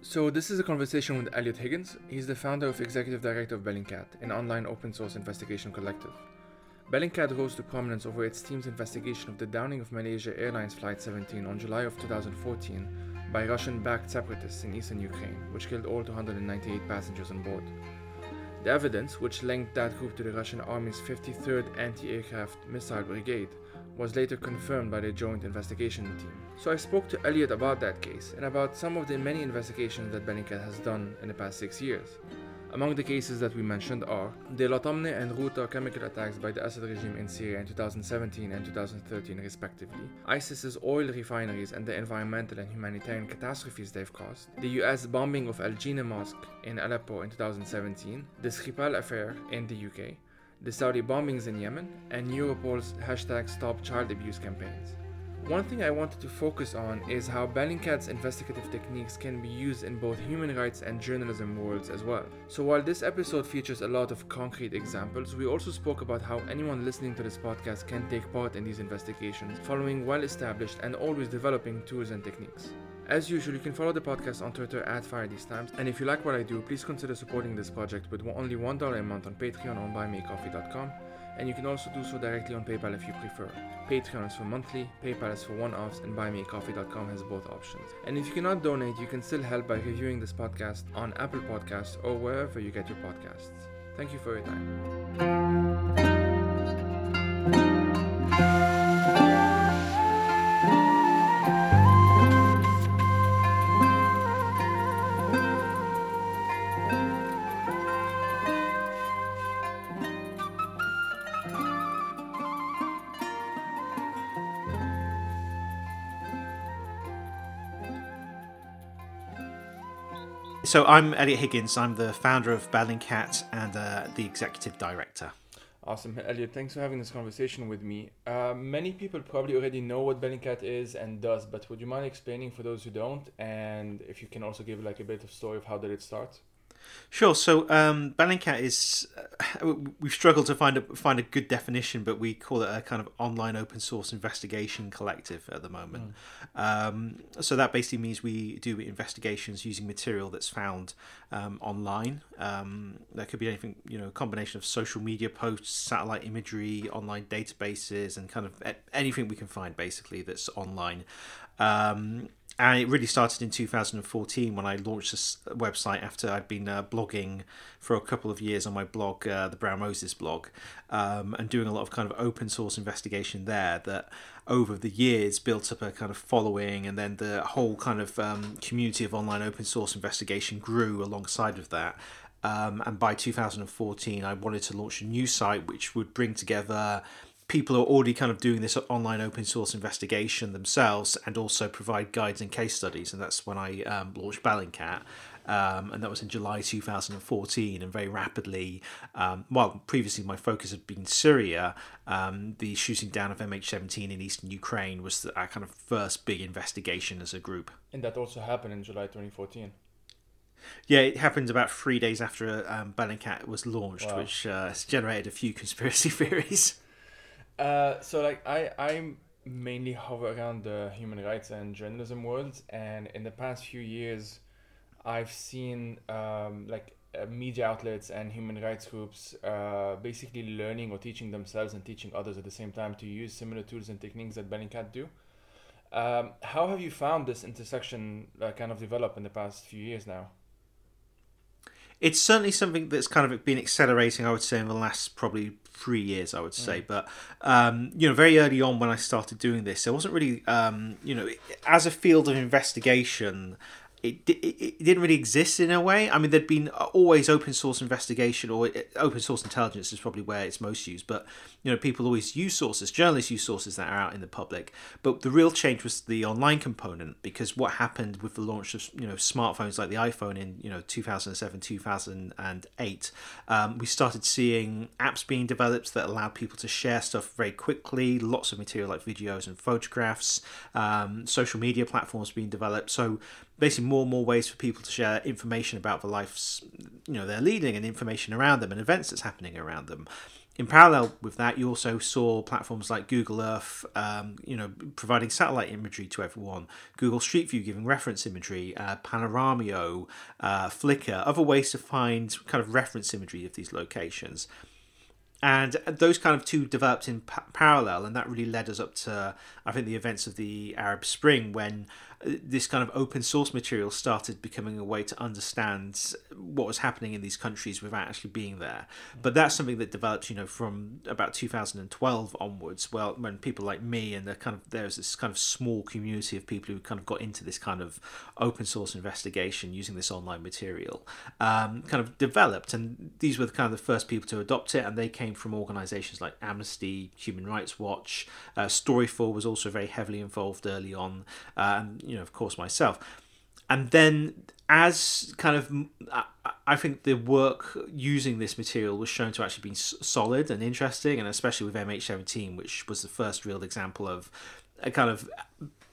So, this is a conversation with Eliot Higgins. He's the founder of Executive Director of Bellingcat, an online open source investigation collective. Bellingcat rose to prominence over its team's investigation of the downing of Malaysia Airlines Flight 17 on July of 2014 by Russian backed separatists in eastern Ukraine, which killed all 298 passengers on board. The evidence, which linked that group to the Russian Army's 53rd Anti Aircraft Missile Brigade, was later confirmed by the Joint Investigation Team. So I spoke to Eliot about that case and about some of the many investigations that Bellingcat has done in the past six years. Among the cases that we mentioned are the Latamneh and Ghouta chemical attacks by the Assad regime in Syria in 2017 and 2013, respectively, ISIS's oil refineries and the environmental and humanitarian catastrophes they've caused, the US bombing of Al Jineh Mosque in Aleppo in 2017, the Skripal affair in the UK, the Saudi bombings in Yemen, and Europol's hashtag Stop Child Abuse campaigns. One thing I wanted to focus on is how Bellingcat's investigative techniques can be used in both human rights and journalism worlds as well. So while this episode features a lot of concrete examples, we also spoke about how anyone listening to this podcast can take part in these investigations, following well established and always developing tools and techniques. As usual, you can follow the podcast on Twitter at FireTheseTimes, and if you like what I do, please consider supporting this project with only $1 a month on Patreon or buymeacoffee.com and you can also do so directly on PayPal if you prefer. Patreon is for monthly, PayPal is for one-offs, and buymeacoffee.com has both options. And if you cannot donate, you can still help by reviewing this podcast on Apple Podcasts or wherever you get your podcasts. Thank you for your time. So I'm Eliot Higgins. I'm the founder of Bellingcat and uh, the executive director. Awesome, Eliot. Thanks for having this conversation with me. Uh, many people probably already know what Bellingcat is and does, but would you mind explaining for those who don't? And if you can also give like a bit of story of how did it start? Sure. So um, Bellingcat is uh, we've struggled to find a find a good definition, but we call it a kind of online open source investigation collective at the moment. Mm. Um, so that basically means we do investigations using material that's found um, online. Um, there could be anything, you know, a combination of social media posts, satellite imagery, online databases, and kind of anything we can find basically that's online. Um, and it really started in 2014 when I launched this website after I'd been uh, blogging for a couple of years on my blog, uh, the Brown Moses blog, um, and doing a lot of kind of open source investigation there. That over the years built up a kind of following, and then the whole kind of um, community of online open source investigation grew alongside of that. Um, and by 2014, I wanted to launch a new site which would bring together people are already kind of doing this online open source investigation themselves and also provide guides and case studies. And that's when I um, launched Bellingcat. Um, and that was in July 2014. And very rapidly, um, well, previously my focus had been Syria. Um, the shooting down of MH17 in eastern Ukraine was our kind of first big investigation as a group. And that also happened in July 2014. Yeah, it happened about three days after um, Bellingcat was launched, wow. which uh, has generated a few conspiracy theories. Uh, so like I I mainly hover around the human rights and journalism world, and in the past few years, I've seen um, like uh, media outlets and human rights groups uh, basically learning or teaching themselves and teaching others at the same time to use similar tools and techniques that Bellingcat do. Um, how have you found this intersection uh, kind of develop in the past few years now? It's certainly something that's kind of been accelerating, I would say, in the last probably three years, I would say. Mm. But um, you know, very early on when I started doing this, there wasn't really, um, you know, as a field of investigation, it, it, it didn't really exist in a way. I mean, there'd been always open source investigation or open source intelligence is probably where it's most used. But you know, people always use sources. Journalists use sources that are out in the public. But the real change was the online component because what happened with the launch of you know smartphones like the iPhone in you know 2007, 2008, um, we started seeing apps being developed that allowed people to share stuff very quickly. Lots of material like videos and photographs. Um, social media platforms being developed. So basically more and more ways for people to share information about the lives you know they're leading and information around them and events that's happening around them in parallel with that, you also saw platforms like Google Earth, um, you know, providing satellite imagery to everyone. Google Street View giving reference imagery, uh, Panoramio, uh, Flickr, other ways to find kind of reference imagery of these locations and those kind of two developed in pa- parallel and that really led us up to i think the events of the arab spring when this kind of open source material started becoming a way to understand what was happening in these countries without actually being there. But that's something that developed, you know, from about 2012 onwards. Well, when people like me and the kind of there's this kind of small community of people who kind of got into this kind of open source investigation using this online material, um, kind of developed, and these were the kind of the first people to adopt it, and they came from organisations like Amnesty, Human Rights Watch, uh, Storyful was also very heavily involved early on. Um, you know, of course, myself. And then, as kind of, I think the work using this material was shown to actually be solid and interesting, and especially with MH17, which was the first real example of a kind of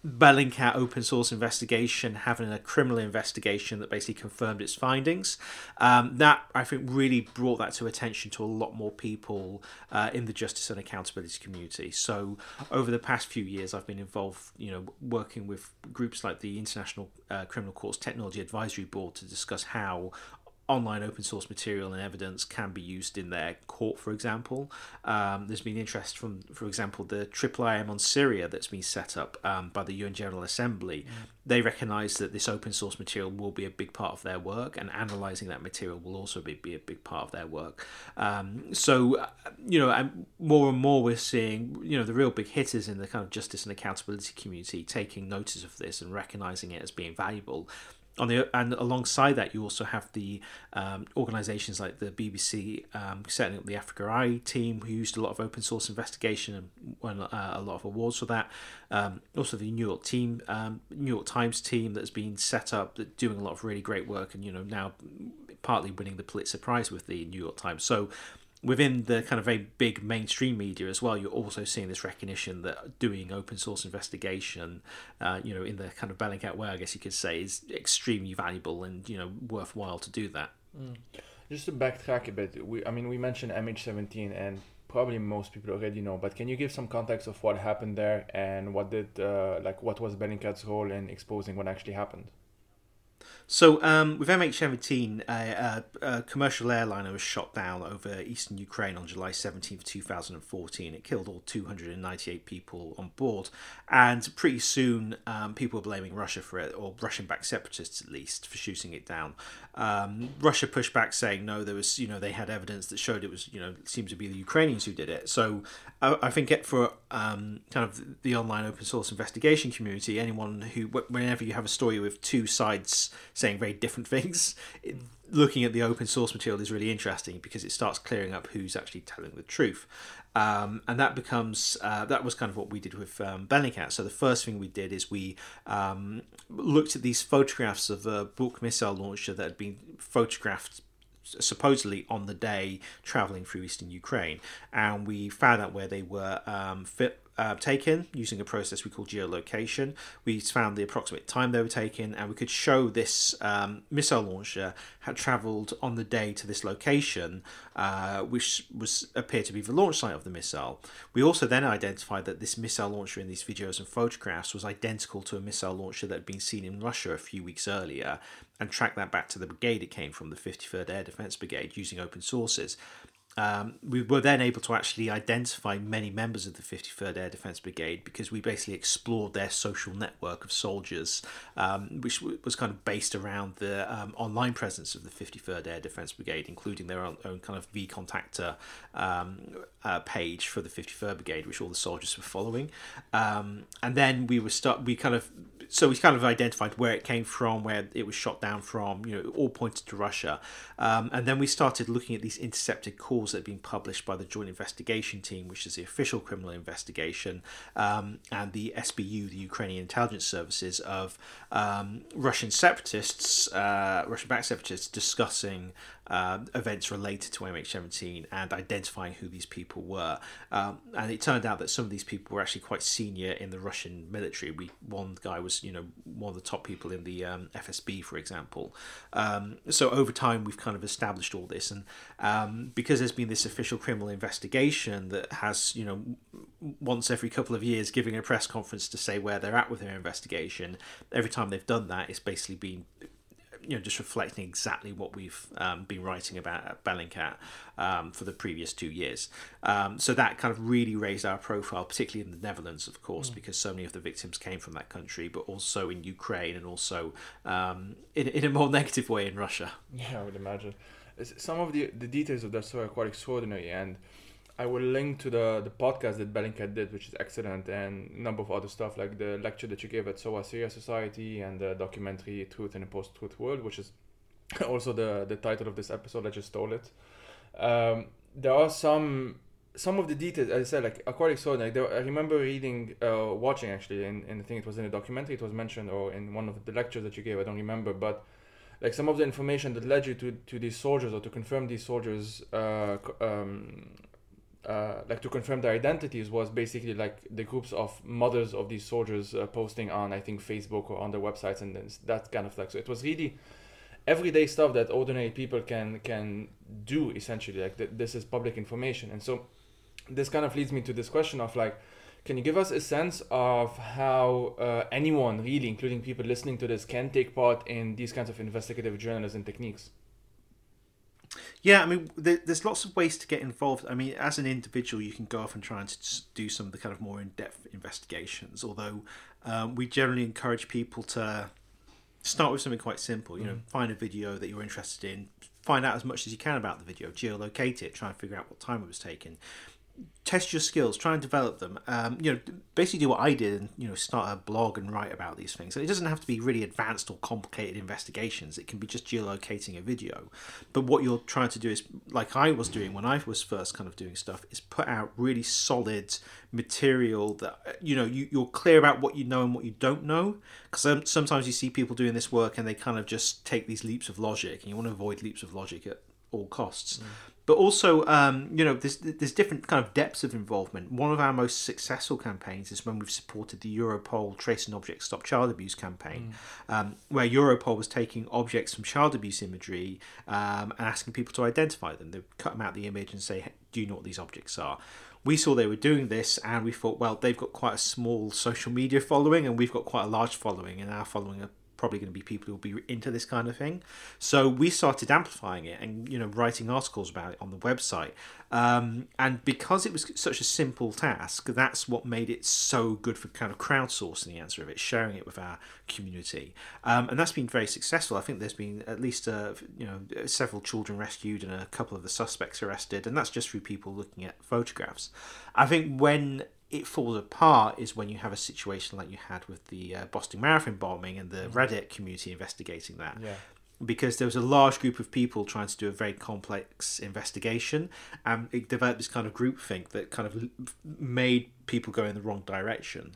Bellingcat open source investigation having a criminal investigation that basically confirmed its findings. Um, that I think really brought that to attention to a lot more people uh, in the justice and accountability community. So over the past few years, I've been involved, you know, working with groups like the International uh, Criminal Courts Technology Advisory Board to discuss how online open source material and evidence can be used in their court, for example. Um, there's been interest from, for example, the IIIM on Syria that's been set up um, by the UN General Assembly. Mm. They recognise that this open source material will be a big part of their work, and analysing that material will also be, be a big part of their work. Um, so, uh, you know, more and more we're seeing, you know, the real big hitters in the kind of justice and accountability community taking notice of this and recognising it as being valuable on the and alongside that you also have the um, organizations like the BBC um, setting up the Africa Eye team who used a lot of open source investigation and won uh, a lot of awards for that. Um, also the New York team um, New York Times team that's been set up that doing a lot of really great work and you know now partly winning the Pulitzer Prize with the New York Times. So within the kind of very big mainstream media as well, you're also seeing this recognition that doing open source investigation, uh, you know, in the kind of Bellingcat way, I guess you could say, is extremely valuable and you know worthwhile to do that. Mm. Just to backtrack a bit, we I mean we mentioned MH17 and probably most people already know, but can you give some context of what happened there and what did uh, like what was Bellingcat's role in exposing what actually happened? So, um, with MH17, a, a, a, commercial airliner was shot down over eastern Ukraine on July 17th, 2014. It killed all 298 people on board, and pretty soon um, people were blaming Russia for it, or Russian backed separatists at least, for shooting it down. Um, Russia pushed back, saying no, there was, you know, they had evidence that showed it was, you know, it seemed to be the Ukrainians who did it. So, I, I think it for um, kind of the online open source investigation community, anyone who, whenever you have a story with two sides saying very different things. It, looking at the open source material is really interesting because it starts clearing up who's actually telling the truth. Um, and that becomes uh, that was kind of what we did with um, Bellingcat. So the first thing we did is we um, looked at these photographs of a Buk missile launcher that had been photographed supposedly on the day traveling through eastern Ukraine, and we found out where they were um, fit, uh, taken using a process we call geolocation. We found the approximate time they were taken, and we could show this um, missile launcher had travelled on the day to this location, uh, which was appeared to be the launch site of the missile. We also then identified that this missile launcher in these videos and photographs was identical to a missile launcher that had been seen in Russia a few weeks earlier, and tracked that back to the brigade it came from, the 53rd Air Defence Brigade, using open sources. Um, we were then able to actually identify many members of the 53rd Air Defence Brigade because we basically explored their social network of soldiers, um, which was kind of based around the um, online presence of the 53rd Air Defence Brigade, including their own, own kind of VKontakte um, uh, page for the 53rd Brigade, which all the soldiers were following. Um, and then we were start we kind of so we kind of identified where it came from, where it was shot down from, you know, all pointed to Russia. Um, and then we started looking at these intercepted calls that had been published by the Joint Investigation Team, which is the official criminal investigation, um, and the SBU, the Ukrainian intelligence services, of um, Russian separatists, uh, Russian backed separatists discussing um, events related to MH17 and identifying who these people were. Um, and it turned out that some of these people were actually quite senior in the Russian military. We one guy was you know one of the top people in the um, FSB, for example. Um, so over time, we've kind of established all this, and um, because there's been this official criminal investigation that has you know once every couple of years giving a press conference to say where they're at with their investigation. Every time they've done that, it's basically been you know just reflecting exactly what we've um, been writing about at Bellingcat um, for the previous two years. Um, so that kind of really raised our profile, particularly in the Netherlands, of course, mm. because so many of the victims came from that country, but also in Ukraine and also um, in in a more negative way in Russia. Yeah, I would imagine. Some of the the details of that story are quite extraordinary and I will link to the the podcast that Bellingcat did, which is excellent, and a number of other stuff like the lecture that you gave at SOAS Syria Society and the documentary Truth in a Post Truth World, which is also the the title of this episode. I just stole it. Um, there are some some of the details, as I said, like are quite extraordinary. There, I remember reading, uh, watching actually, and, and I think it was in a documentary. It was mentioned, or in one of the lectures that you gave. I don't remember, but like some of the information that led you to, to these soldiers or to confirm these soldiers uh, um, uh, like to confirm their identities was basically like the groups of mothers of these soldiers uh, posting on I think Facebook or on their websites and then that kind of like so it was really everyday stuff that ordinary people can can do essentially like th- this is public information. And so this kind of leads me to this question of like can you give us a sense of how uh, anyone really including people listening to this can take part in these kinds of investigative journalism techniques yeah, I mean, there's lots of ways to get involved. I mean, as an individual, you can go off and try and do some of the kind of more in-depth investigations. Although um, we generally encourage people to start with something quite simple. You know, mm. find a video that you're interested in, find out as much as you can about the video, geolocate it, try and figure out what time it was taken test your skills, try and develop them. Um, you know, basically do what I did and you know start a blog and write about these things. And it doesn't have to be really advanced or complicated investigations. It can be just geolocating a video. But what you're trying to do is, like I was doing when I was first kind of doing stuff, is put out really solid material that you know you, you're clear about what you know and what you don't know. Because sometimes you see people doing this work and they kind of just take these leaps of logic, and you want to avoid leaps of logic at all costs. Mm but also um, you know there's there's different kind of depths of involvement. One of our most successful campaigns is when we've supported the Europol Tracing Objects Stop Child Abuse campaign, mm. um, where Europol was taking objects from child abuse imagery um, and asking people to identify them. They cut them out the image and say, "Do you know what these objects are?" we saw they were doing this and we thought well they've got quite a small social media following and we've got quite a large following and our following are probably going to be people who will be into this kind of thing. So we started amplifying it and you know writing articles about it on the website. Um, and because it was such a simple task, that's what made it so good for kind of crowdsourcing the answer of it, sharing it with our community, um, and that's been very successful. I think there's been at least uh, you know several children rescued and a couple of the suspects arrested, and that's just through people looking at photographs. I think when it falls apart is when you have a situation like you had with the uh, Boston Marathon bombing and the mm-hmm. Reddit community investigating that. Yeah. Because there was a large group of people trying to do a very complex investigation, and it developed this kind of groupthink that kind of made people go in the wrong direction.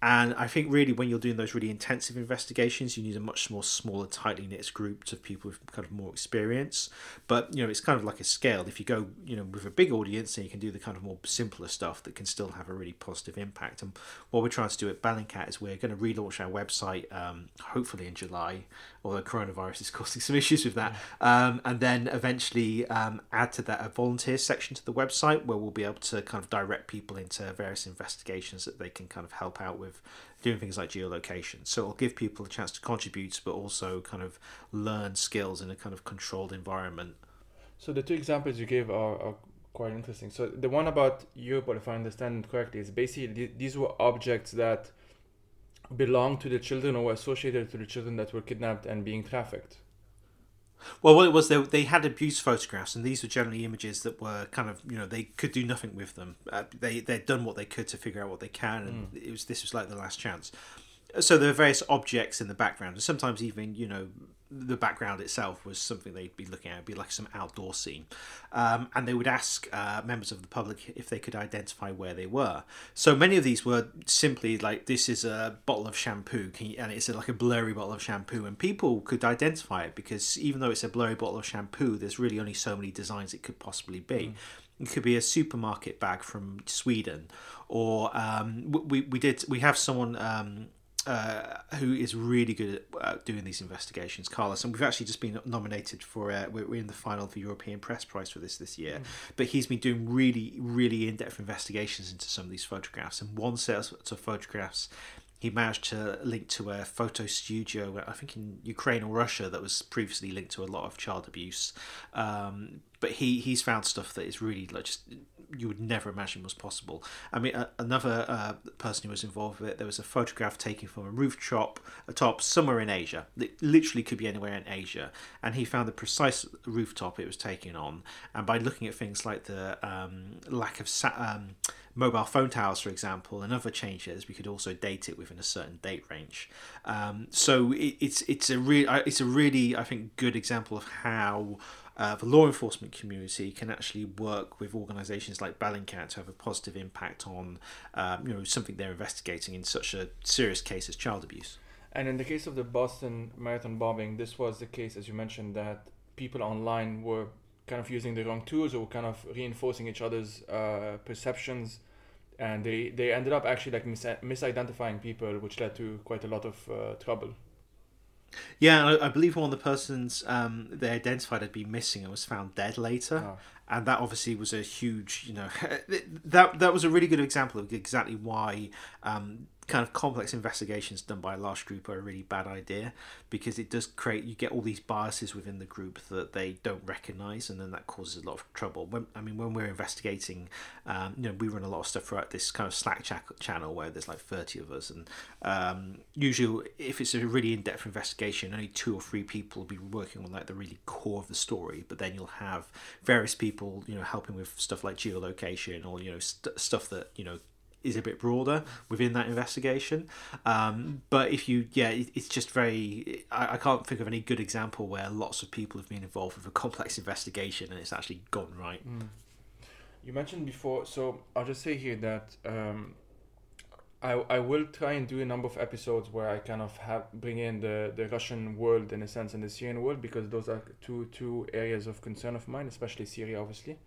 And I think really when you're doing those really intensive investigations, you need a much more smaller, tightly knit group of people with kind of more experience. But you know, it's kind of like a scale. If you go, you know, with a big audience, then you can do the kind of more simpler stuff that can still have a really positive impact. And what we're trying to do at Bellingcat is we're going to relaunch our website, um, hopefully in July, although coronavirus is causing some issues with that. Um, and then eventually um, add to that a volunteer section to the website where we'll be able to kind of direct people into various investigations that they can kind of help out with doing things like geolocation. So it'll give people a chance to contribute, but also kind of learn skills in a kind of controlled environment. So the two examples you gave are, are quite interesting. So the one about Europol, if I understand correctly, is basically these were objects that belong to the children or were associated to the children that were kidnapped and being trafficked. Well, what it was, they, they had abuse photographs, and these were generally images that were kind of, you know, they could do nothing with them. Uh, they they'd done what they could to figure out what they can, and mm. it was this was like the last chance. so there are various objects in the background, and sometimes even you know the background itself was something they'd be looking at, It'd be like some outdoor scene. Um, and they would ask uh, members of the public if they could identify where they were. So many of these were simply like, this is a bottle of shampoo, you, and it's like a blurry bottle of shampoo. And people could identify it because even though it's a blurry bottle of shampoo, there's really only so many designs it could possibly be. Mm. It could be a supermarket bag from Sweden, or um, we, we did we have someone um, uh, who is really good at uh, doing these investigations, Carlos. And we've actually just been nominated for, uh, we're, we're, in the final for European Press Prize for this this year. Mm. But he's been doing really, really in depth investigations into some of these photographs. And one set of photographs he managed to link to a photo studio, I think in Ukraine or Russia, that was previously linked to a lot of child abuse. Um, but he, he's found stuff that is really like just you would never imagine was possible. I mean, another uh, person who was involved with it, there was a photograph taken from a rooftop, a top somewhere in Asia. It literally could be anywhere in Asia, and he found the precise rooftop it was taken on. And by looking at things like the um, lack of sa- um, mobile phone towers, for example, and other changes, we could also date it within a certain date range. Um, so it, it's it's a real it's a really I think good example of how uh, the law enforcement community can actually work with organisations like Bellingcat to have a positive impact on um, you know something they're investigating in such a serious case as child abuse. And in the case of the Boston Marathon bombing, this was the case, as you mentioned, that people online were kind of using the wrong tools or kind of reinforcing each other's uh, perceptions and they, they ended up actually like mis- misidentifying people which led to quite a lot of uh, trouble yeah, I, I, believe one of the persons um, they identified had been missing and was found dead later, oh. and that obviously was a huge, you know, that that was a really good example of exactly why um, kind of complex investigations done by a large group are a really bad idea because it does create you get all these biases within the group that they don't recognize and then that causes a lot of trouble. When i mean when we're investigating um, you know we run a lot of stuff throughout this kind of slack ch- channel where there's like 30 of us and um, usually if it's a really in-depth investigation only two or three people will be working on like the really core of the story but then you'll have various people you know helping with stuff like geolocation or you know st- stuff that you know is a bit broader within that investigation. Um, but if you, yeah, it, it's just very. I, I, can't think of any good example where lots of people have been involved with a complex investigation and it's actually gone right. Mm. You mentioned before, so I'll just say here that um, I I will try and do a number of episodes where I kind of have bring in the the Russian world in a sense and the Syrian world because those are two two areas of concern of mine, especially Syria, obviously,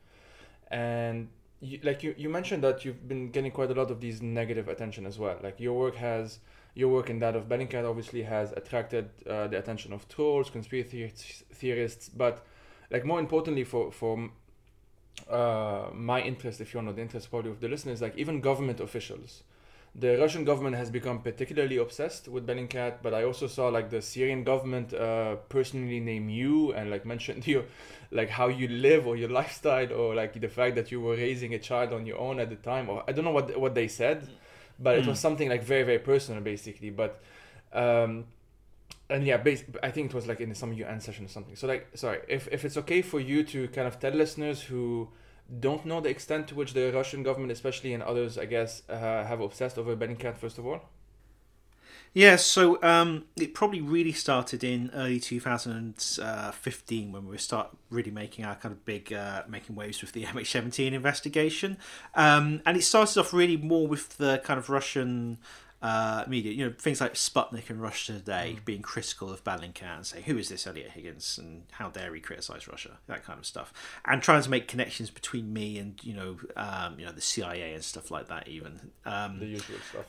and you, like you, you mentioned that you've been getting quite a lot of these negative attention as well. Like your work has your work and that of Bellingcat obviously has attracted uh, the attention of trolls, conspiracy theorists, but like more importantly for for uh, my interest, if you're not the interest probably of the listeners, like even government officials the Russian government has become particularly obsessed with Bellingcat, but I also saw like the Syrian government uh, personally name you and like mentioned you, like how you live or your lifestyle or like the fact that you were raising a child on your own at the time or I don't know what what they said, but mm. it was hmm. something like very very personal basically. But um, and yeah, bas- I think it was like in some UN session or something. So like sorry, if if it's okay for you to kind of tell listeners who don't know the extent to which the Russian government, especially and others, I guess, uh, have obsessed over Bellingcat, first of all? Yeah, so um, it probably really started in early 2015 when we start really making our kind of big uh, making waves with the MH17 investigation, um, and it started off really more with the kind of Russian uh, media, you know, things like Sputnik and Russia Today mm. being critical of Bellingcat and say, who is this Eliot Higgins and how dare he criticize Russia, that kind of stuff, and trying to make connections between me and you know, um, you know, the CIA and stuff like that. Even um, the usual stuff.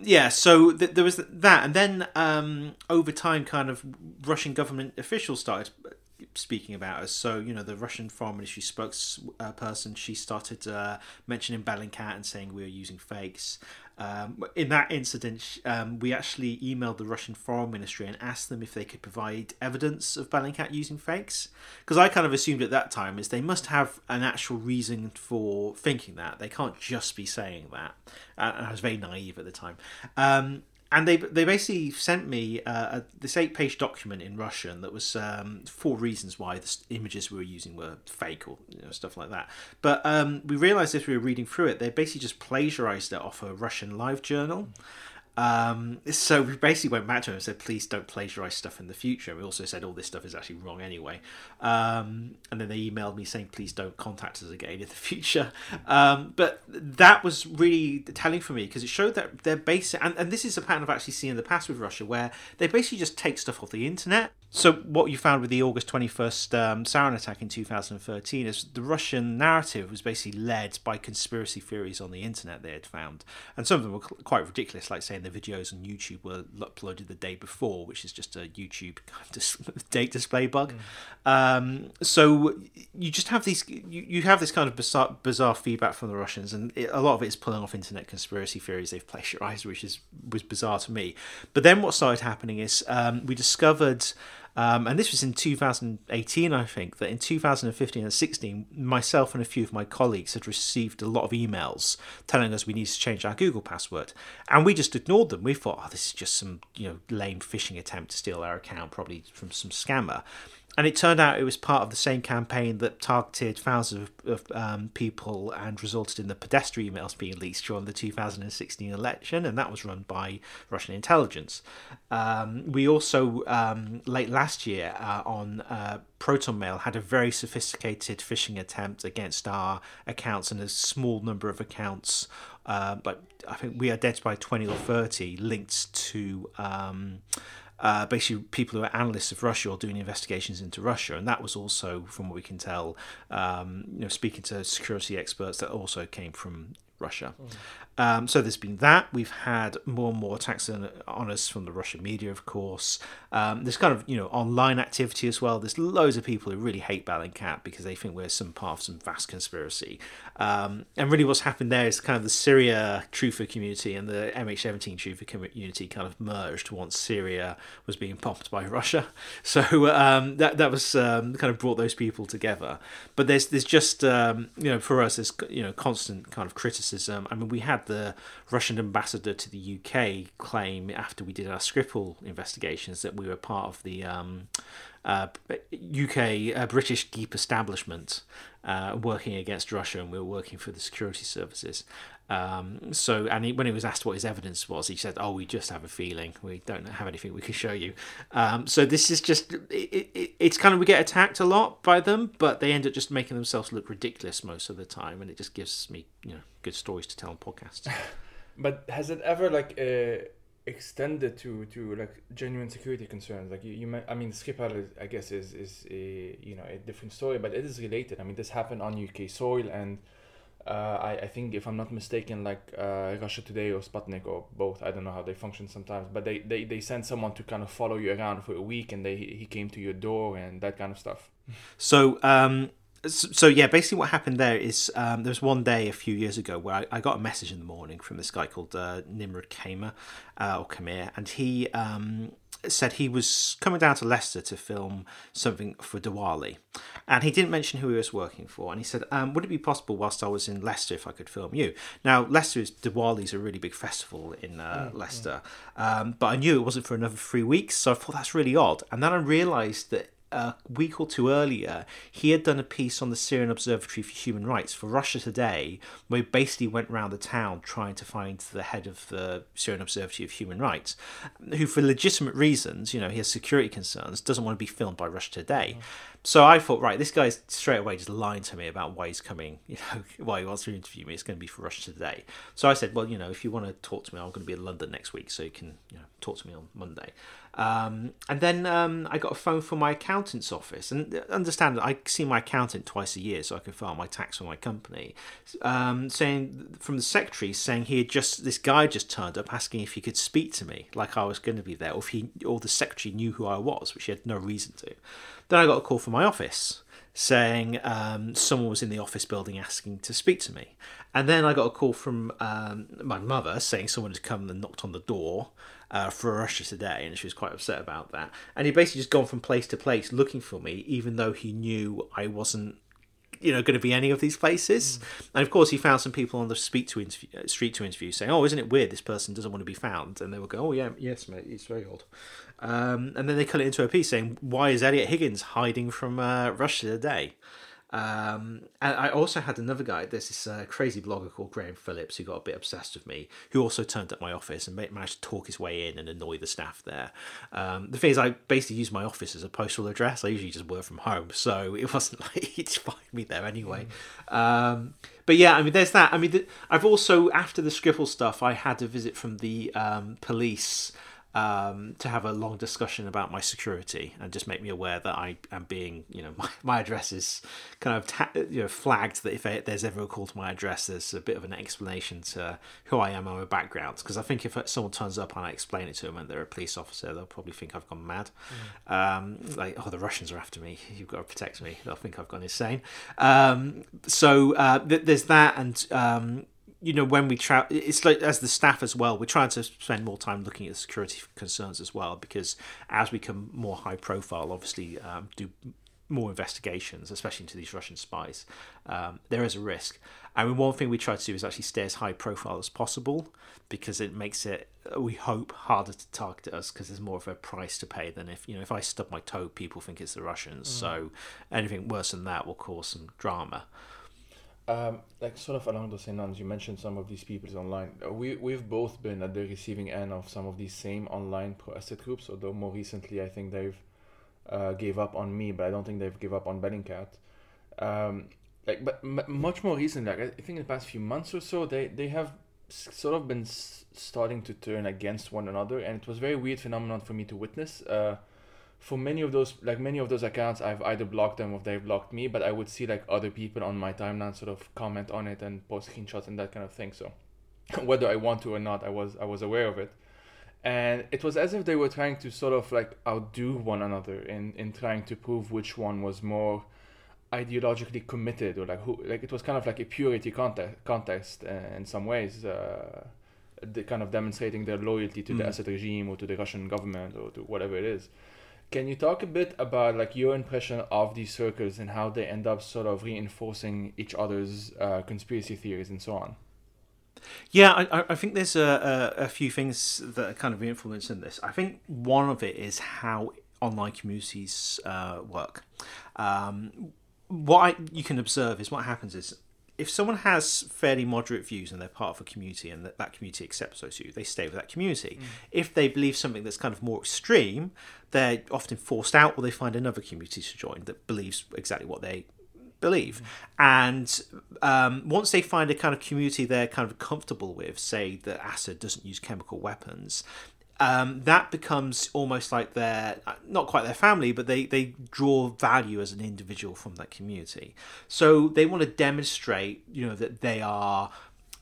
Yeah, so th- there was that, and then um, over time, kind of Russian government officials started speaking about us. So, you know, the Russian Foreign Ministry spokesperson, she started uh, mentioning Bellingcat and saying we were using fakes. Um, in that incident, um, we actually emailed the Russian Foreign Ministry and asked them if they could provide evidence of Bellingcat using fakes. Because I kind of assumed at that time is they must have an actual reason for thinking that. They can't just be saying that. Uh, I was very naive at the time. Um, and they they basically sent me uh, a, this eight page document in Russian that was um, four reasons why the images we were using were fake or you know, stuff like that. But um, we realized as we were reading through it, they basically just plagiarized it off a Russian live journal. Um, so we basically went back to him and said, please don't plagiarize stuff in the future. We also said all this stuff is actually wrong anyway. Um, and then they emailed me saying, please don't contact us again in the future. Um, but that was really telling for me because it showed that they're basic, and, and this is a pattern I've actually seen in the past with Russia, where they basically just take stuff off the internet. So what you found with the August 21st um, sarin attack in 2013 is the Russian narrative was basically led by conspiracy theories on the internet they had found. And some of them were quite ridiculous, like saying the videos on YouTube were uploaded the day before, which is just a YouTube kind of date display bug. Mm. Um, so you just have these, you, you have this kind of bizarre, bizarre feedback from the Russians, and it, a lot of it is pulling off internet conspiracy theories they've plagiarized, which is was bizarre to me. But then what started happening is um, we discovered um, and this was in 2018, I think, that in 2015 and 16, myself and a few of my colleagues had received a lot of emails telling us we need to change our Google password. And we just ignored them. We thought, oh, this is just some, you know, lame phishing attempt to steal our account, probably from some scammer and it turned out it was part of the same campaign that targeted thousands of, of um, people and resulted in the Podesta emails being leaked during the 2016 election, and that was run by Russian intelligence. Um, we also, um, late last year, uh, on uh, Proton Mail, had a very sophisticated phishing attempt against our accounts and a small number of accounts. Uh, like I think we identified 20 or 30 linked to um, uh, basically people who are analysts of Russia or doing investigations into Russia, and that was also, from what we can tell, um, you know, speaking to security experts, that also came from Russia. Mm. Um, so there's been that. We've had more and more attacks on us from the Russian media, of course. Um, there's kind of you know online activity as well. There's loads of people who really hate Bellingcat because they think we're some part of some vast conspiracy. Um, and really, what's happened there is kind of the Syria truther community and the MH17 truther community kind of merged once Syria was being bombed by Russia. So um, that that was um, kind of brought those people together. But there's there's just um, you know for us there's you know constant kind of criticism. I mean we had the Russian ambassador to the UK claim after we did our Skripal investigations that we were part of the um, uh, UK uh, British deep establishment uh, working against Russia, and we were working for the security services. Um, so, and he, when he was asked what his evidence was, he said, "Oh, we just have a feeling. We don't have anything we can show you." Um, so this is just it, it, it's kind of we get attacked a lot by them, but they end up just making themselves look ridiculous most of the time, and it just gives me you know good stories to tell on podcasts. but has it ever like uh, extended to to like genuine security concerns? Like you, you I mean, Skripal I guess is is a you know a different story, but it is related. I mean, this happened on UK soil and uh, I, I think if I'm not mistaken, like uh, Russia Today or Sputnik or both, I don't know how they function sometimes, but they, they, they send someone to kind of follow you around for a week and they he came to your door and that kind of stuff. So um, so yeah, basically what happened there is um, there was one day a few years ago where I, I got a message in the morning from this guy called uh, Nimrod Kamer uh, or Kamir, and he um, said he was coming down to Leicester to film something for Diwali, and he didn't mention who he was working for. And he said, um, "Would it be possible whilst I was in Leicester if I could film you?" Now Leicester is Diwali is a really big festival in uh, mm, Leicester, Um, but I knew it wasn't for another three weeks, so I thought that's really odd. And then I realised that a week or two earlier, he had done a piece on the Syrian Observatory for Human Rights for Russia Today, where he basically went around the town trying to find the head of the Syrian Observatory of Human Rights, who, for legitimate reasons, you know, he has security concerns, doesn't want to be filmed by Russia Today. Mm. So I thought, right, this guy's straight away just lying to me about why he's coming, you know, why he wants to interview me. It's going to be for Russia Today. So I said, well, you know, if you want to talk to me, I'm going to be in London next week, so you can, you know, talk to me on Monday. Um, and then um, I got a phone from my accountant's office, and understand that I see my accountant twice a year, so I can file my tax for my company. Um, saying from the secretary saying he had just this guy just turned up asking if he could speak to me, like I was going to be there, or if he or the secretary knew who I was, which he had no reason to. Then I got a call from my office saying um, someone was in the office building asking to speak to me. And then I got a call from um, my mother saying someone had come and knocked on the door uh, for Russia today, and she was quite upset about that. And he basically just gone from place to place looking for me, even though he knew I wasn't you know going to be any of these places mm. and of course he found some people on the street to interview uh, street to interview saying oh isn't it weird this person doesn't want to be found and they would go oh yeah yes mate it's very odd um, and then they cut it into a piece saying why is eliot higgins hiding from uh, russia today Um, and I also had another guy. There's this uh, crazy blogger called Graham Phillips who got a bit obsessed with me, who also turned up my office and managed to talk his way in and annoy the staff there. Um, the thing is, I basically use my office as a postal address. I usually just work from home, so it wasn't like he'd find me there anyway. Mm. Um, but yeah, I mean, there's that. I mean, the, I've also after the Skripal stuff, I had a visit from the um, police um, to have a long discussion about my security and just make me aware that I am being, you know, my, my address is kind of ta- you know flagged that if there's ever a call to my address, there's a bit of an explanation to who I am and my background. Because I think if someone turns up and I explain it to them and they're a police officer, they'll probably think I've gone mad. Mm. Um, like, oh, the Russians are after me. You've got to protect me. They'll think I've gone insane. Um, so uh, th- there's that, and um, you know when we try it's like as the staff as well we're trying to spend more time looking at security concerns as well because as we become more high profile obviously um, do more investigations especially into these russian spies um, there is a risk. I mean one thing we try to do is actually stay as high profile as possible because it makes it we hope harder to target us because there's more of a price to pay than if you know if i stub my toe people think it's the russians. Mm. so anything worse than that will cause some drama um, like sort of along the same lines, you mentioned some of these people online. Uh, we we've both been at the receiving end of some of these same online pro Assad groups. Although more recently, I think they've uh, gave up on me, but I don't think they've give up on Bellingcat. Um, like, but m- much more recently, like I think in the past few months or so, they they have sort of been s- starting to turn against one another, and it was very weird phenomenon for me to witness. Uh, for many of those like many of those accounts i've either blocked them or they've blocked me but i would see like other people on my timeline sort of comment on it and post screenshots and that kind of thing so whether i want to or not i was i was aware of it and it was as if they were trying to sort of like outdo one another in in trying to prove which one was more ideologically committed or like who like it was kind of like a purity contest contest uh, in some ways uh, the kind of demonstrating their loyalty to mm. the Assad regime or to the Russian government or to whatever it is. Can you talk a bit about like your impression of these circles and how they end up sort of reinforcing each other's uh, conspiracy theories and so on? Yeah, I, I think there's a, a, a few things that are kind of influencing this. I think one of it is how online communities uh, work. Um, what I, you can observe is what happens is if someone has fairly moderate views and they're part of a community and that, that community accepts those views, they stay with that community. Mm. If they believe something that's kind of more extreme, they're often forced out or they find another community to join that believes exactly what they believe. Mm. And um, once they find a kind of community they're kind of comfortable with, say that Assad doesn't use chemical weapons, um, that becomes almost like their not quite their family, but they they draw value as an individual from that community. So they want to demonstrate, you know, that they are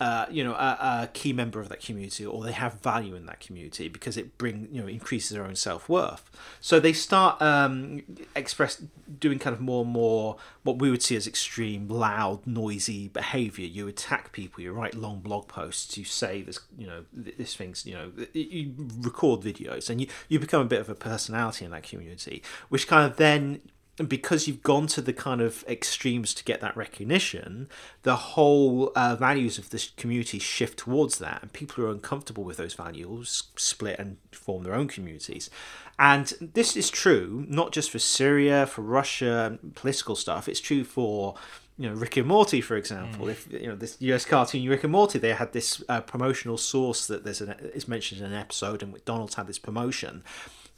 uh, you know a, a, key member of that community or they have value in that community because it bring you know increases their own self-worth. So they start um, express doing kind of more and more what we would see as extreme loud noisy behavior. You attack people you write long blog posts you say this you know this things you know you record videos and you, you become a bit of a personality in that community which kind of then and because you've gone to the kind of extremes to get that recognition, the whole uh, values of this community shift towards that, and people who are uncomfortable with those values split and form their own communities. And this is true not just for Syria, for Russia, political stuff. It's true for you know Rick and Morty, for example. Mm. If you know this US cartoon Rick and Morty, they had this uh, promotional source that there's an is mentioned in an episode, and McDonald's had this promotion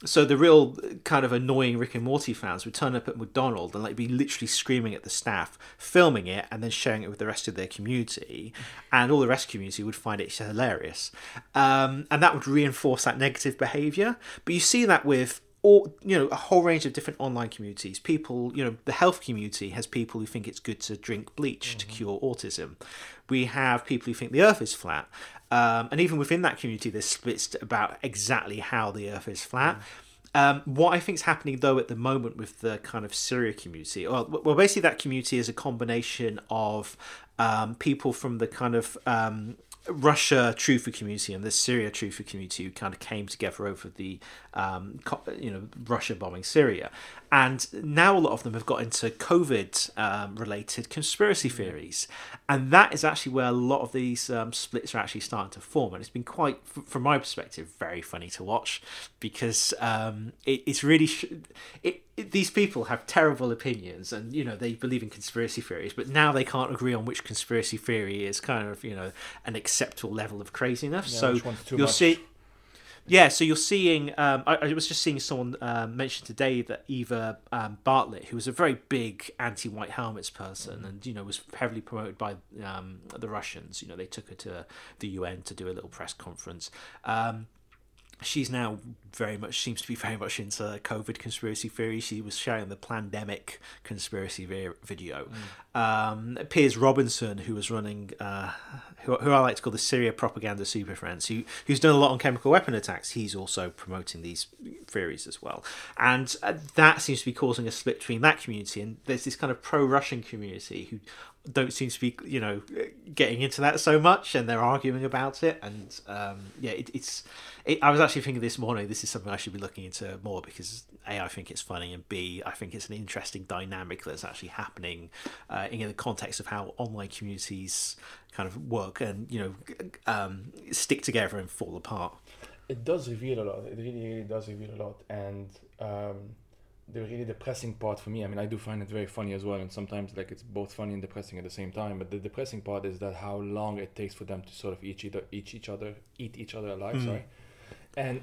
so the real kind of annoying Rick and Morty fans would turn up at McDonald's and like be literally screaming at the staff, filming it, and then sharing it with the rest of their community, and all the rest of the community would find it hilarious, um, and that would reinforce that negative behaviour. But you see that with all you know a whole range of different online communities. People you know the health community has people who think it's good to drink bleach mm-hmm. to cure autism. We have people who think the earth is flat um, and even within that community, there's splits about exactly how the Earth is flat. Mm. Um, what I think is happening though at the moment with the kind of Syria community, well, well basically that community is a combination of um, people from the kind of um, Russia Truther community and the Syria Truther community who kind of came together over the, um, you know, Russia bombing Syria, and now a lot of them have got into COVID um, related conspiracy theories, and that is actually where a lot of these um, splits are actually starting to form. And it's been quite, from my perspective, very funny to watch because um, it, it's really sh- it, it, these people have terrible opinions, and you know they believe in conspiracy theories, but now they can't agree on which conspiracy theory is kind of you know an acceptable level of craziness. Yeah, so which one's too you'll much. see. Yeah, so you're seeing. Um, I, I was just seeing someone um, mention today that Eva um, Bartlett, who was a very big anti-white helmets person, and you know was heavily promoted by um, the Russians. You know, they took her to the UN to do a little press conference. She's now very much seems to be very much into COVID conspiracy theory. She was sharing the pandemic conspiracy vi- video. Um, Piers Robinson, who was running, uh, who, who I like to call the Syria propaganda super friends, who who's done a lot on chemical weapon attacks. He's also promoting these theories as well, and uh, that seems to be causing a split between that community and there's this kind of pro-Russian community who don't seem to be you know getting into that so much and they're arguing about it and um, yeah it, it's it, i was actually thinking this morning this is something i should be looking into more because a i think it's funny and b i think it's an interesting dynamic that's actually happening uh, in the context of how online communities kind of work and you know um, stick together and fall apart It does reveal a lot. It really, really does reveal a lot. And um, the really depressing part for me, I mean, I do find it very funny as well. And sometimes, like, it's both funny and depressing at the same time. But the depressing part is that how long it takes for them to sort of eat each other, eat each other, eat each other alive. Mm. Sorry. And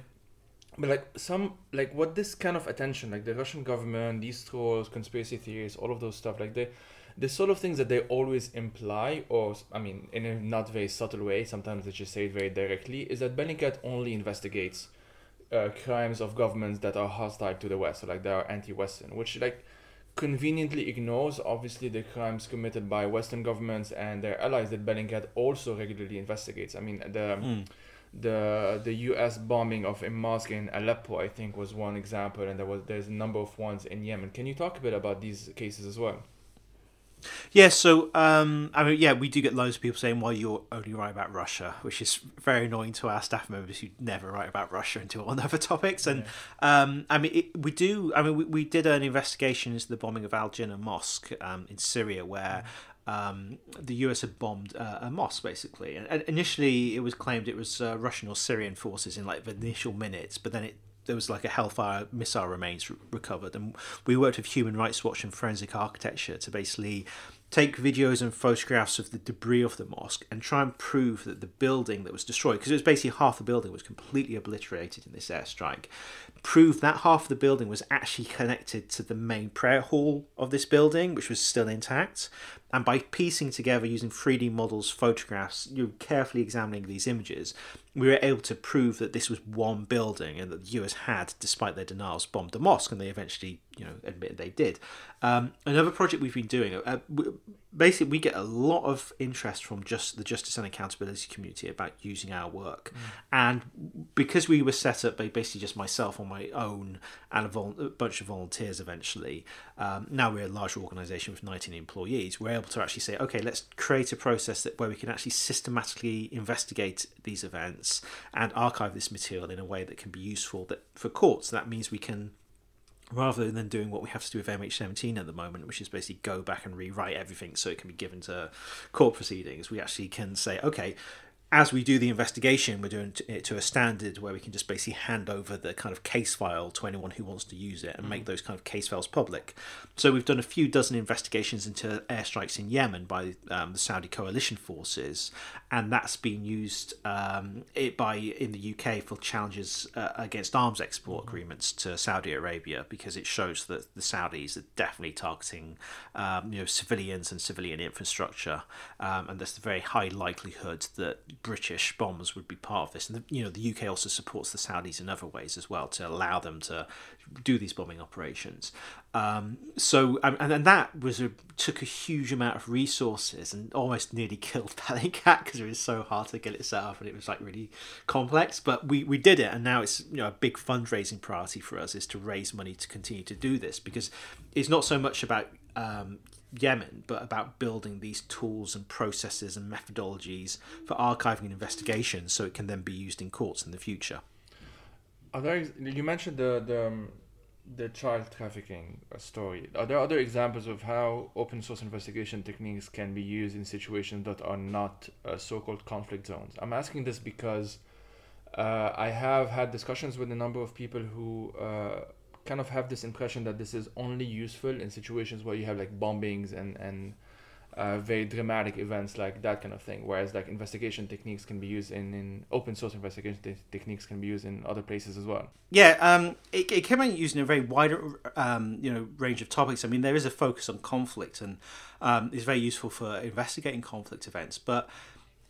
but like some like what this kind of attention, like the Russian government, these trolls, conspiracy theories, all of those stuff, like they the sort of things that they always imply, or I mean, in a not very subtle way, sometimes they just say it very directly, is that Bellingcat only investigates uh, crimes of governments that are hostile to the West, so like they are anti-Western, which like conveniently ignores obviously the crimes committed by Western governments and their allies that Bellingcat also regularly investigates. I mean, the Mm. the the U.S. bombing of a mosque in Aleppo, I think, was one example, and there was there's a number of ones in Yemen. Can you talk a bit about these cases as well? Yeah, so um, I mean, yeah, we do get loads of people saying, "Well, you're only right about Russia," which is very annoying to our staff members who never write about Russia until on other topics. And um, I mean, it, we do. I mean, we, we did an investigation into the bombing of Al Jineh Mosque um, in Syria, where um, the US had bombed uh, a mosque basically. And, and initially, it was claimed it was uh, Russian or Syrian forces in like the initial minutes, but then it there was like a Hellfire missile remains re- recovered, and we worked with Human Rights Watch and Forensic Architecture to basically take videos and photographs of the debris of the mosque and try and prove that the building that was destroyed, because it was basically half the building was completely obliterated in this airstrike, prove that half of the building was actually connected to the main prayer hall of this building, which was still intact. And by piecing together using 3D models, photographs, you're carefully examining these images, we were able to prove that this was one building and that the US had, despite their denials, bombed the mosque, and they eventually, you know, admitted they did. Um, another project we've been doing, uh, basically, we get a lot of interest from just the justice and accountability community about using our work, and because we were set up by basically just myself on my own and a, vol- a bunch of volunteers eventually, um, now we're a large organisation with 19 employees, we're able to actually say, okay, let's create a process that where we can actually systematically investigate these events and archive this material in a way that can be useful that for courts. That means we can rather than doing what we have to do with MH17 at the moment, which is basically go back and rewrite everything so it can be given to court proceedings, we actually can say, okay, as we do the investigation, we're doing it to a standard where we can just basically hand over the kind of case file to anyone who wants to use it and make those kind of case files public. So we've done a few dozen investigations into airstrikes in Yemen by um, the Saudi coalition forces, and that's been used um, it by in the UK for challenges uh, against arms export agreements to Saudi Arabia because it shows that the Saudis are definitely targeting um, you know civilians and civilian infrastructure, um, and there's a very high likelihood that British bombers would be part of this. And the, you know the UK also supports the Saudis in other ways as well to allow them to do these bombing operations. Um, so and then that was a, took a huge amount of resources and almost nearly killed Bellingcat because it was so hard to get it set up and it was like really complex. But we we did it, and now it's you know a big fundraising priority for us is to raise money to continue to do this because it's not so much about um, Yemen, but about building these tools and processes and methodologies for archiving and investigation so it can then be used in courts in the future. Are there, you mentioned the the um, the child trafficking uh, story, are there other examples of how open source investigation techniques can be used in situations that are not uh, so-called conflict zones? I'm asking this because uh, I have had discussions with a number of people who uh, kind of have this impression that this is only useful in situations where you have like bombings and and uh, very dramatic events like that kind of thing. Whereas like investigation techniques can be used in, in open source investigation te- techniques can be used in other places as well. Yeah, um, it, it came out using a very wide um, you know range of topics. I mean, there is a focus on conflict and um, it's very useful for investigating conflict events, but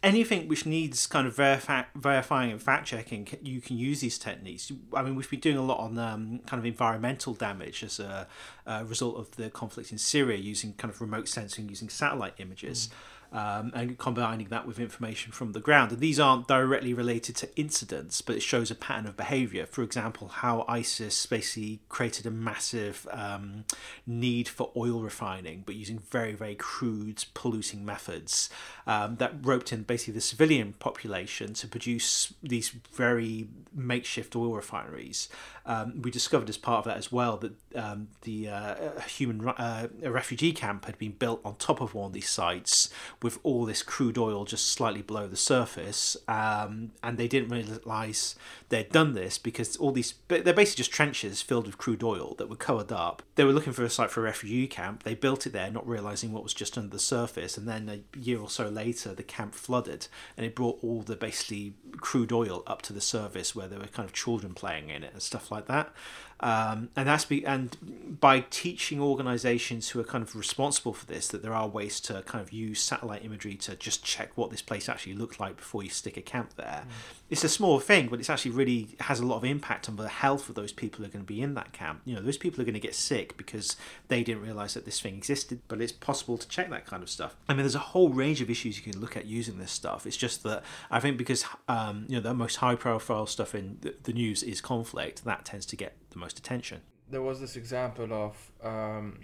anything which needs kind of verify, verifying and fact checking, you can use these techniques. I mean, we've been doing a lot on um, kind of environmental damage as a, a, result of the conflict in Syria, using kind of remote sensing, using satellite images. Mm um, and combining that with information from the ground. And these aren't directly related to incidents, but it shows a pattern of behavior. For example, how ISIS basically created a massive um, need for oil refining, but using very, very crude, polluting methods um, that roped in basically the civilian population to produce these very makeshift oil refineries. Um, we discovered as part of that as well that um, the uh, human uh, refugee camp had been built on top of one of these sites with all this crude oil just slightly below the surface, um, and they didn't realize they'd done this because all these they're basically just trenches filled with crude oil that were covered up. They were looking for a site for a refugee camp. They built it there, not realizing what was just under the surface, and then a year or so later, the camp flooded, and it brought all the basically crude oil up to the surface where there were kind of children playing in it and stuff like that. Um, and that's be and by teaching organisations who are kind of responsible for this that there are ways to kind of use satellite imagery to just check what this place actually looked like before you stick a camp there. Mm. It's a small thing, but it's actually really has a lot of impact on the health of those people who are going to be in that camp. You know, those people are going to get sick because they didn't realise that this thing existed. But it's possible to check that kind of stuff. I mean, there's a whole range of issues you can look at using this stuff. It's just that I think because um, you know the most high-profile stuff in the news is conflict, that tends to get the most attention. There was this example of um,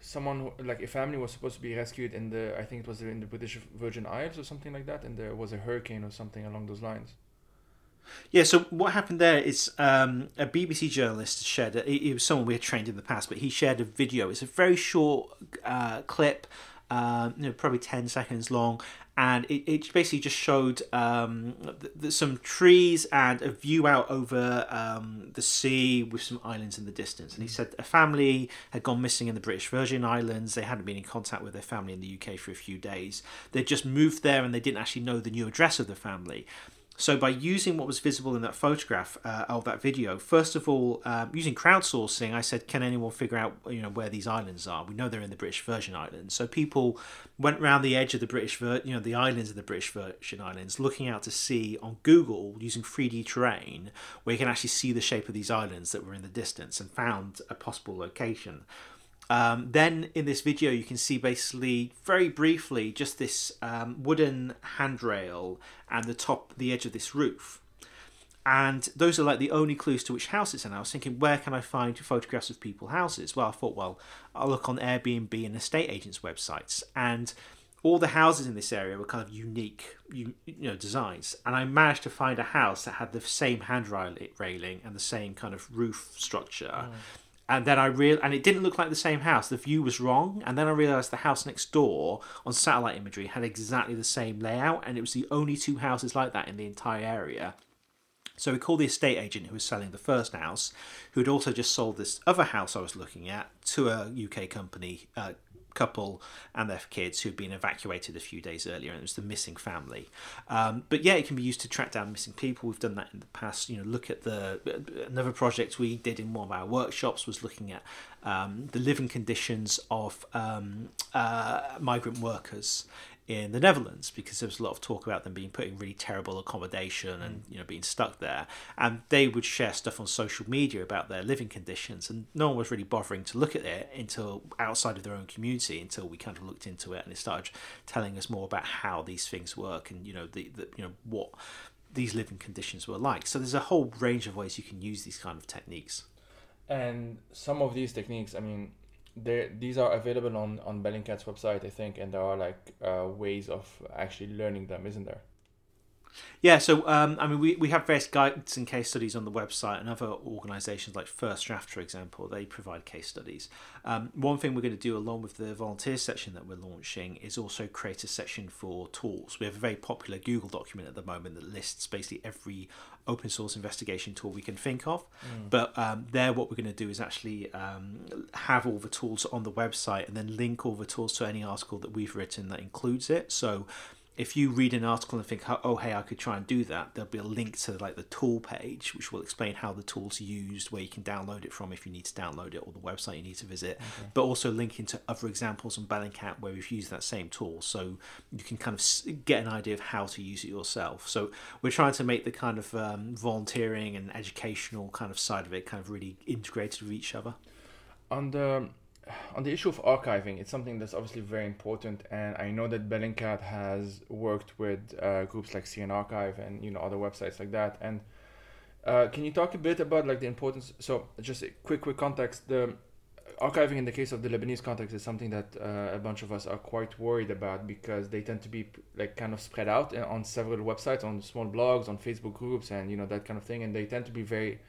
someone who, like a family was supposed to be rescued in the I think it was in the British Virgin Isles or something like that, and there was a hurricane or something along those lines. Yeah, so what happened there is um, a BBC journalist shared, it, it was someone we had trained in the past, but he shared a video. It's a very short uh, clip, uh, you know, probably 10 seconds long, and it, it basically just showed um, th- th- some trees and a view out over um, the sea with some islands in the distance. And he said a family had gone missing in the British Virgin Islands. They hadn't been in contact with their family in the UK for a few days. They'd just moved there and they didn't actually know the new address of the family. So by using what was visible in that photograph uh, of that video, first of all, um, using crowdsourcing, I said, can anyone figure out you know where these islands are? We know they're in the British Virgin Islands. So people went around the edge of the British, Vir- you know, the islands of the British Virgin Islands, looking out to sea on Google using 3D terrain, where you can actually see the shape of these islands that were in the distance, and found a possible location. Um, then in this video, you can see basically very briefly just this um, wooden handrail and the top, the edge of this roof. And those are like the only clues to which house it's in. I was thinking, where can I find photographs of people houses? Well, I thought, well, I'll look on Airbnb and estate agents' websites. And all the houses in this area were kind of unique, you, you know, designs. And I managed to find a house that had the same handrail railing and the same kind of roof structure. Mm and then I real and it didn't look like the same house. The view was wrong, and then I realized the house next door on satellite imagery had exactly the same layout, and it was the only two houses like that in the entire area. So we called the estate agent who was selling the first house, who had also just sold this other house I was looking at to a UK company uh, couple and their kids who had been evacuated a few days earlier, and it was the missing family. Um, but yeah, it can be used to track down missing people. We've done that in the past. You know, look at the another project we did in one of our workshops was looking at um, the living conditions of um, uh, migrant workers in the Netherlands because there was a lot of talk about them being put in really terrible accommodation and mm. you know being stuck there. And they would share stuff on social media about their living conditions and no one was really bothering to look at it until outside of their own community until we kind of looked into it and it started telling us more about how these things work and you know the, the you know what these living conditions were like. So there's a whole range of ways you can use these kind of techniques. And some of these techniques i mean there these are available on on Bellingcat's website, I think, and there are like uh, ways of actually learning them, isn't there? Yeah, so um, I mean, we, we have various guides and case studies on the website, and other organisations like First Draft, for example, they provide case studies. Um, one thing we're going to do along with the volunteer section that we're launching is also create a section for tools. We have a very popular Google document at the moment that lists basically every open source investigation tool we can think of. Mm. But um, there, what we're going to do is actually um, have all the tools on the website and then link all the tools to any article that we've written that includes it. So if you read an article and think, oh, hey, I could try and do that, there'll be a link to like the tool page, which will explain how the tool's used, where you can download it from if you need to download it, or the website you need to visit. Okay. But also linking to other examples on Bellingcat where we've used that same tool, so you can kind of get an idea of how to use it yourself. So we're trying to make the kind of um, volunteering and educational kind of side of it kind of really integrated with each other. On the on the issue of archiving, it's something that's obviously very important, and I know that Bellingcat has worked with uh, groups like Syrian Archive and you know other websites like that. And uh, can you talk a bit about like the importance? So just a quick, quick context. The archiving in the case of the Lebanese context is something that uh, a bunch of us are quite worried about because they tend to be like kind of spread out uh, on several websites, on small blogs, on Facebook groups, and you know that kind of thing, and they tend to be very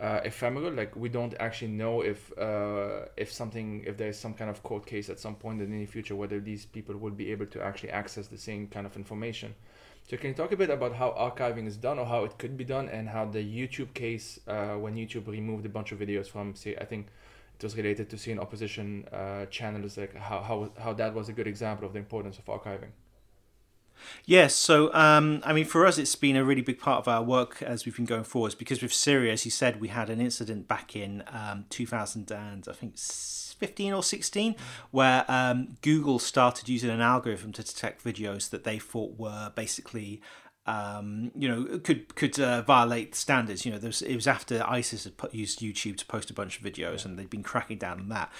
uh, ephemeral. Like we don't actually know if uh, if something if there is some kind of court case at some point in the near future whether these people will be able to actually access the same kind of information. So can you talk a bit about how archiving is done or how it could be done and how the YouTube case uh, when YouTube removed a bunch of videos from say I think it was related to Syrian opposition uh, channels like how, how how that was a good example of the importance of archiving. Yes, so um, I mean, for us, it's been a really big part of our work as we've been going forwards because with Syria, as you said, we had an incident back in um, 2000 and I think 15 or 16 where um, Google started using an algorithm to detect videos that they thought were basically um, you know, could could uh, violate standards. You know, was, it was after ISIS had put, used YouTube to post a bunch of videos, and they'd been cracking down on that.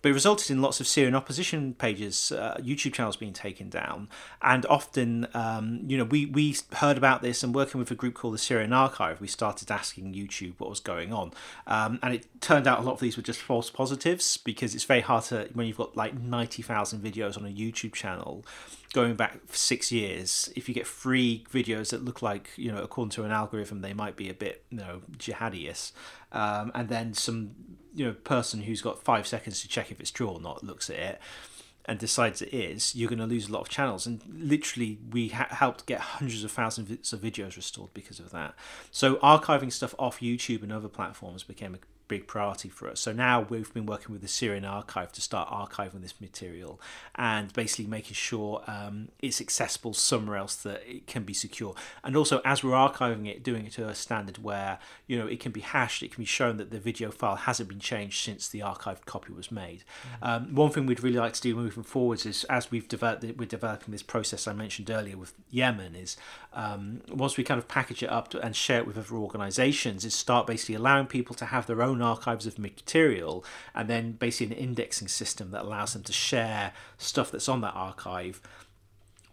But it resulted in lots of Syrian opposition pages, uh, YouTube channels being taken down. And often, um, you know, we, we heard about this and working with a group called the Syrian Archive, we started asking YouTube what was going on. Um, and it turned out a lot of these were just false positives because it's very hard to, when you've got like 90,000 videos on a YouTube channel, going back six years, if you get three videos that look like, you know, according to an algorithm, they might be a bit, you know, jihadious, um, and then some you know person who's got five seconds to check if it's true or not looks at it and decides it is, you're going to lose a lot of channels. And literally, we ha- helped get hundreds of thousands of videos restored because of that. So archiving stuff off YouTube and other platforms became a big priority for us. So now we've been working with the Syrian Archive to start archiving this material and basically making sure um, it's accessible somewhere else that it can be secure. And also, as we're archiving it, doing it to a standard where you know it can be hashed, it can be shown that the video file hasn't been changed since the archived copy was made. Mm-hmm. Um, one thing we'd really like to do moving forwards is as we've developed, we're developing this process I mentioned earlier with Yemen. Is um, once we kind of package it up and share it with other organisations, is start basically allowing people to have their own own archives of material and then basically an indexing system that allows them to share stuff that's on that archive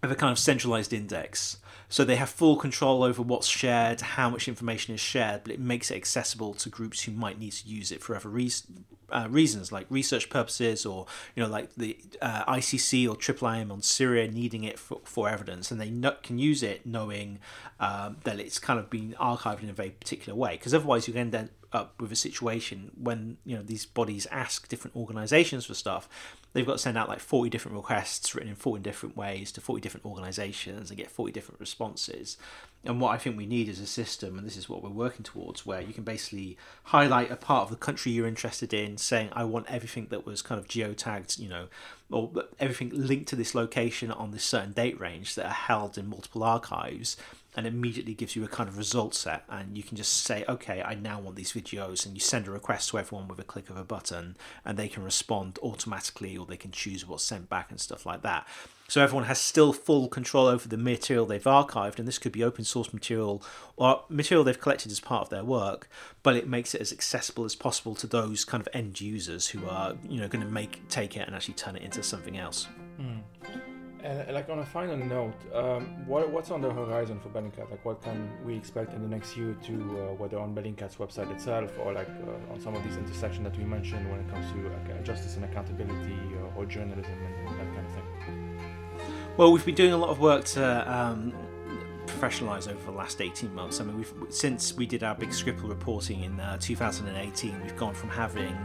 with a kind of centralized index. So they have full control over what's shared, how much information is shared, but it makes it accessible to groups who might need to use it for other reasons. Uh, reasons like research purposes or you know like the uh, ICC or IIIM on Syria needing it for, for evidence and they no- can use it knowing um, that it's kind of been archived in a very particular way because otherwise you can end up with a situation when you know these bodies ask different organizations for stuff they've got to send out like 40 different requests written in 40 different ways to 40 different organizations and get 40 different responses. And what i think we need is a system and this is what we're working towards where you can basically highlight a part of the country you're interested in saying i want everything that was kind of geotagged you know or everything linked to this location on this certain date range that are held in multiple archives and immediately gives you a kind of result set and you can just say okay i now want these videos and you send a request to everyone with a click of a button and they can respond automatically or they can choose what's sent back and stuff like that so everyone has still full control over the material they've archived and this could be open source material or material they've collected as part of their work but it makes it as accessible as possible to those kind of end users who are you know going to make take it and actually turn it into something else mm. And like on a final note, um, what, what's on the horizon for Bellingcat? Like, what can we expect in the next year to uh, whether on Bellingcat's website itself or like uh, on some of these intersections that we mentioned when it comes to like, uh, justice and accountability or, or journalism and that kind of thing? Well, we've been doing a lot of work to um, professionalised over the last 18 months. I mean, we've since we did our big Skripal reporting in uh, 2018, we've gone from having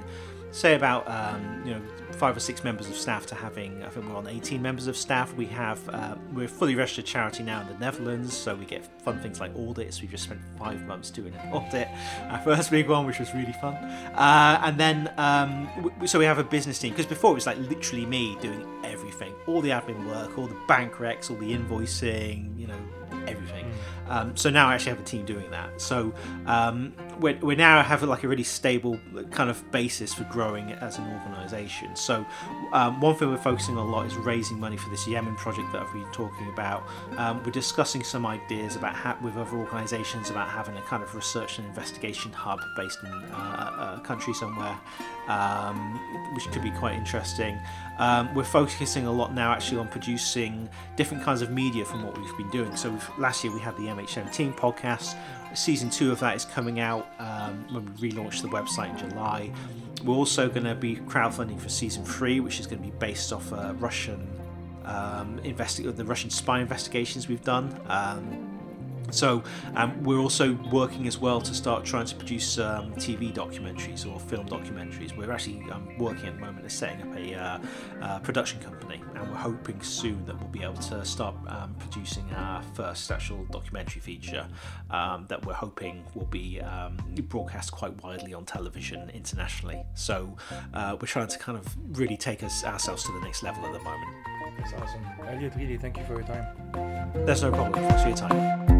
say about um, you know five or six members of staff to having I think we're on 18 members of staff. We have uh, we're a fully registered charity now in the Netherlands, so we get fun things like audits. We've just spent five months doing an audit, our first big one, which was really fun. Uh, and then um, w- so we have a business team because before it was like literally me doing everything, all the admin work, all the bank recs, all the invoicing, you know everything. Um, so now I actually have a team doing that. So um, we we now have like a really stable kind of basis for growing as an organisation. So um, one thing we're focusing on a lot is raising money for this Yemen project that I've been talking about. Um, we're discussing some ideas about with other organisations about having a kind of research and investigation hub based in uh, a country somewhere, um, which could be quite interesting. Um, we're focusing a lot now actually on producing different kinds of media from what we've been doing. So last year we had the MH17 podcast. Season two of that is coming out um, when we relaunch the website in July. We're also going to be crowdfunding for season three, which is going to be based off uh, Russian um, investi- the Russian spy investigations we've done. Um, so um, we're also working as well to start trying to produce um, TV documentaries or film documentaries. We're actually um, working at the moment at setting up a uh, uh, production company, and we're hoping soon that we'll be able to start um, producing our first actual documentary feature um, that we're hoping will be um, broadcast quite widely on television internationally. So uh, we're trying to kind of really take us ourselves to the next level at the moment. That's awesome. Eliot, really, thank you for your time. There's no problem. Thanks for your time.